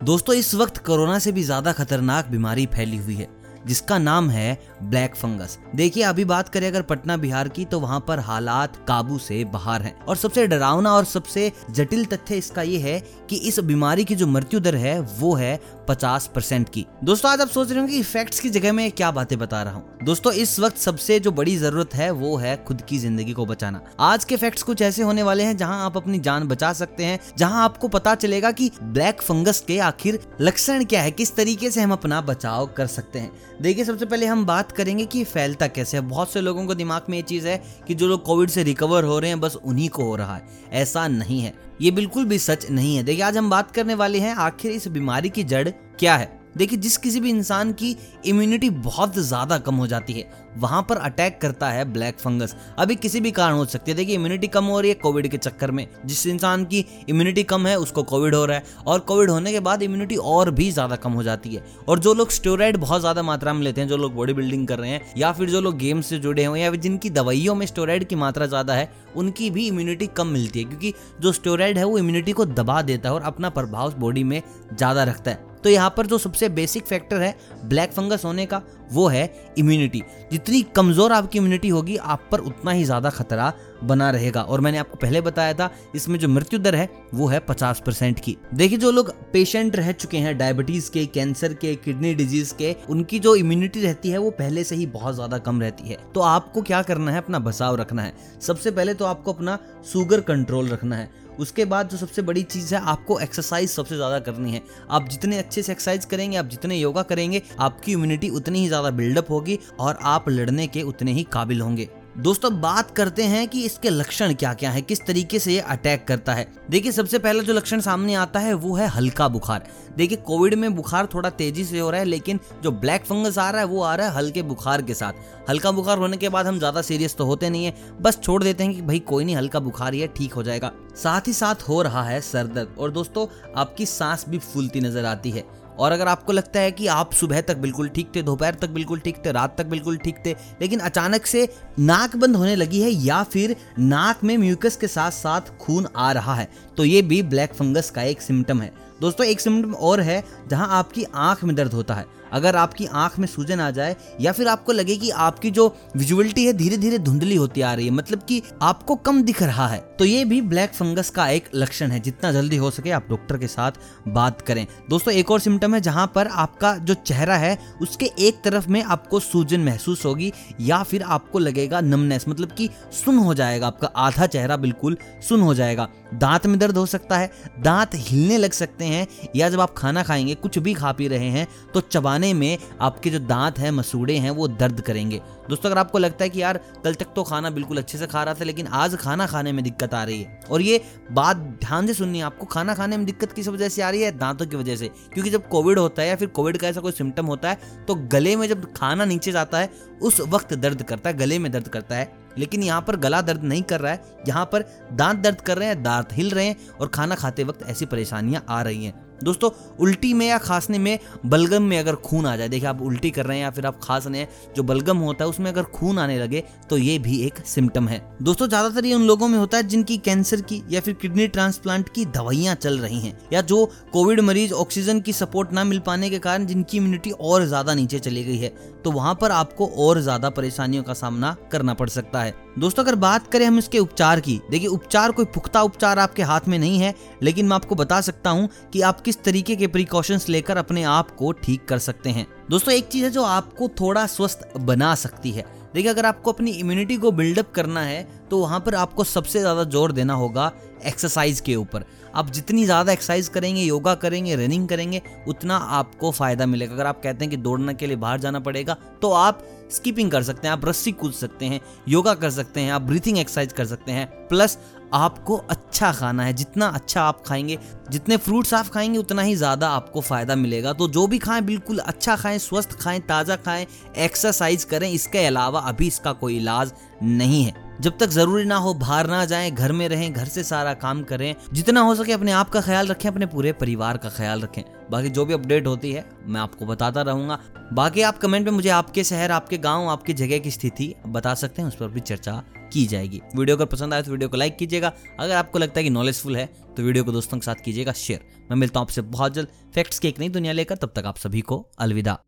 दोस्तों इस वक्त कोरोना से भी ज़्यादा खतरनाक बीमारी फैली हुई है। जिसका नाम है ब्लैक फंगस। देखिए, अभी बात करें अगर पटना, बिहार की तो वहाँ पर हालात काबू से बाहर हैं। और सबसे डरावना और सबसे जटिल तथ्य इसका ये है कि इस बीमारी की जो मृत्यु दर है, वो है पचास परसेंट की। दोस्तों, आज आप सोच रहे होंगे इफेक्ट्स की जगह में क्या बातें बता रहा हूँ। दोस्तों, इस वक्त सबसे जो बड़ी ज़रूरत है, वो है खुद की ज़िंदगी को बचाना। आज के फैक्ट्स कुछ ऐसे होने वाले हैं जहाँ आप अपनी जान बचा सकते हैं, जहाँ आपको पता चलेगा की ब्लैक फंगस के आखिर लक्षण क्या है, किस तरीके से हम अपना बचाव कर सकते हैं। देखिए, सबसे पहले हम बात करेंगे कि फैलता कैसे है। बहुत से लोगों को दिमाग में ये चीज़ है कि जो लोग कोविड से रिकवर हो रहे हैं, बस उन्हीं को हो रहा है। ऐसा नहीं है। ये बिल्कुल भी सच नहीं है। देखिए, आज हम बात करने वाले हैं, आखिर इस बीमारी की जड़ क्या है? देखिए, जिस किसी भी इंसान की इम्यूनिटी बहुत ज़्यादा कम हो जाती है, वहाँ पर अटैक करता है ब्लैक फंगस अभी किसी भी कारण हो सकती है। देखिए इम्यूनिटी कम हो रही है कोविड के चक्कर में। जिस इंसान की इम्यूनिटी कम है, उसको कोविड हो रहा है। और कोविड होने के बाद इम्यूनिटी और भी ज़्यादा कम हो जाती है। और जो लोग स्टोराइड बहुत ज़्यादा मात्रा में लेते हैं, जो लोग बॉडी बिल्डिंग कर रहे हैं, या फिर जो लोग गेम से जुड़े हुए या फिर जिनकी दवाइयों में स्टोराइड की मात्रा ज़्यादा है, उनकी भी इम्यूनिटी कम मिलती है। क्योंकि जो स्टोराइड है, वो इम्यूनिटी को दबा देता है और अपना प्रभाव बॉडी में ज़्यादा रखता है। तो यहाँ पर जो सबसे बेसिक फैक्टर है ब्लैक फंगस होने का, वो है इम्यूनिटी जितनी कमज़ोर आपकी इम्यूनिटी होगी, आप पर उतना ही ज़्यादा खतरा बना रहेगा। और मैंने आपको पहले बताया था, इसमें जो मृत्यु दर है, वो है पचास परसेंट की। देखिए, जो लोग पेशेंट रह चुके हैं डायबिटीज़ के कैंसर के किडनी डिज़ीज़ के, उनकी जो इम्यूनिटी रहती है, वो पहले से ही बहुत ज़्यादा कम रहती है। तो आपको क्या करना है? अपना बचाव रखना है। सबसे पहले तो आपको अपना शुगर कंट्रोल रखना है। उसके बाद जो सबसे बड़ी चीज़ है, आपको एक्सरसाइज सबसे ज़्यादा करनी है। आप जितने अच्छे से एक्सरसाइज करेंगे, आप जितने योगा करेंगे, आपकी इम्यूनिटी उतनी ही ज़्यादा बिल्डअप होगी और आप लड़ने के उतने ही काबिल होंगे। दोस्तों, बात करते हैं कि इसके लक्षण क्या क्या है, किस तरीके से ये अटैक करता है। देखिए, सबसे पहला जो लक्षण सामने आता है, वो है हल्का बुखार। देखिए, कोविड में बुखार थोड़ा तेज़ी से हो रहा है, लेकिन जो ब्लैक फंगस आ रहा है, वो आ रहा है हल्के बुखार के साथ। हल्का बुखार होने के बाद हम ज़्यादा सीरियस तो होते नहीं है, बस छोड़ देते हैं कि भाई, कोई नहीं, हल्का बुखार ही है, ठीक हो जाएगा। साथ ही साथ हो रहा है सर दर्द। और दोस्तों, आपकी सांस भी फूलती नज़र आती है। और अगर आपको लगता है कि आप सुबह तक बिल्कुल ठीक थे, दोपहर तक बिल्कुल ठीक थे, रात तक बिल्कुल ठीक थे, लेकिन अचानक से नाक बंद होने लगी है या फिर नाक में म्यूकस के साथ साथ खून आ रहा है तो ये भी ब्लैक फंगस का एक सिम्टम है। दोस्तों, एक सिम्टम और है जहाँ आपकी आँख में दर्द होता है। अगर आपकी आँख में सूजन आ जाए या फिर आपको लगे कि आपकी जो विजुअलिटी है धीरे धीरे धुंधली होती आ रही है मतलब कि आपको कम दिख रहा है तो ये भी ब्लैक फंगस का एक लक्षण है। जितना जल्दी हो सके आप डॉक्टर के साथ बात करें। दोस्तों, एक और सिम्टम है जहाँ पर आपका जो चेहरा है, उसके एक तरफ़ में आपको सूजन महसूस होगी या फिर आपको लगेगा नमनेस मतलब कि सुन हो जाएगा आपका, आधा चेहरा बिल्कुल सुन हो जाएगा। दांत में दर्द हो सकता है, दांत हिलने लग सकते हैं या जब आप खाना खाएँगे, कुछ भी खा पी रहे हैं तो चबाने में आपके जो दांत हैं, मसूड़े हैं, वो दर्द करेंगे। दोस्तों, अगर आपको लगता है कि यार, कल तक तो खाना बिल्कुल अच्छे से खा रहा था, लेकिन आज खाना खाने में दिक्कत आ रही है। और ये बात ध्यान से सुननी है आपको खाना खाने में दिक्कत किस वजह से आ रही है? दांतों की वजह से। क्योंकि जब कोविड होता है या फिर कोविड का ऐसा कोई सिम्टम होता है तो गले में जब खाना नीचे जाता है, उस वक्त दर्द करता है, गले में दर्द करता है। लेकिन यहाँ पर गला दर्द नहीं कर रहा है, यहाँ पर दांत दर्द कर रहे हैं, दांत हिल रहे हैं, और खाना खाते वक्त ऐसी परेशानियाँ आ रही हैं। दोस्तों, उल्टी में या खांसने में बलगम में अगर खून आ जाए, देखिए आप उल्टी कर रहे हैं या फिर आप खांस रहे हैं, जो बलगम होता है उसमें अगर खून आने लगे तो ये भी एक सिम्टम है। दोस्तों, ज़्यादातर ये उन लोगों में होता है जिनकी कैंसर की या फिर किडनी ट्रांसप्लांट की दवाइयाँ चल रही हैं, या जो कोविड मरीज़ ऑक्सीजन की सपोर्ट ना मिल पाने के कारण जिनकी इम्यूनिटी और ज़्यादा नीचे चली गई है। तो वहाँ पर आपको और ज़्यादा परेशानियों का सामना करना पड़ सकता है। दोस्तों, अगर बात करें हम इसके उपचार की, देखिए, उपचार कोई पुख्ता उपचार आपके हाथ में नहीं है, लेकिन मैं आपको बता सकता हूँ कि आप किस तरीके के प्रिकॉशंस लेकर अपने आप को ठीक कर सकते हैं। दोस्तों, एक चीज़ है जो आपको थोड़ा स्वस्थ बना सकती है। देखिए, अगर आपको अपनी इम्यूनिटी को बिल्डअप करना है तो वहाँ पर आपको सबसे ज़्यादा ज़ोर देना होगा एक्सरसाइज के ऊपर। आप जितनी ज़्यादा एक्सरसाइज करेंगे योगा करेंगे रनिंग करेंगे, उतना आपको फ़ायदा मिलेगा। अगर आप कहते हैं कि दौड़ने के लिए बाहर जाना पड़ेगा तो आप स्कीपिंग कर सकते हैं, आप रस्सी कूद सकते हैं योगा कर सकते हैं, आप ब्रीथिंग एक्सरसाइज कर सकते हैं। प्लस आपको अच्छा खाना है। जितना अच्छा आप खाएँगे, जितने फ्रूट्स आप खाएँगे, उतना ही ज़्यादा आपको फ़ायदा मिलेगा। तो जो भी खाएँ, बिल्कुल अच्छा खाएँ, स्वस्थ खाएँ, ताज़ा खाएँ एक्सरसाइज करें, इसके अलावा अभी इसका कोई इलाज नहीं है। जब तक ज़रूरी ना हो बाहर ना जाए, घर में रहें, घर से सारा काम करें, जितना हो सके अपने आप का ख्याल रखें, अपने पूरे परिवार का ख्याल रखें। बाकी जो भी अपडेट होती है, मैं आपको बताता रहूँगा। बाकी आप कमेंट में मुझे आपके शहर, आपके गाँव, आपकी जगह की स्थिति बता सकते हैं, उस पर भी चर्चा की जाएगी। वीडियो अगर पसंद आए तो वीडियो को लाइक कीजिएगा। अगर आपको लगता है कि नॉलेजफुल है तो वीडियो को दोस्तों के साथ कीजिएगा शेयर मैं मिलता हूँ आपसे बहुत जल्द। फैक्ट्स की एक नई दुनिया लेकर, तब तक आप सभी को अलविदा।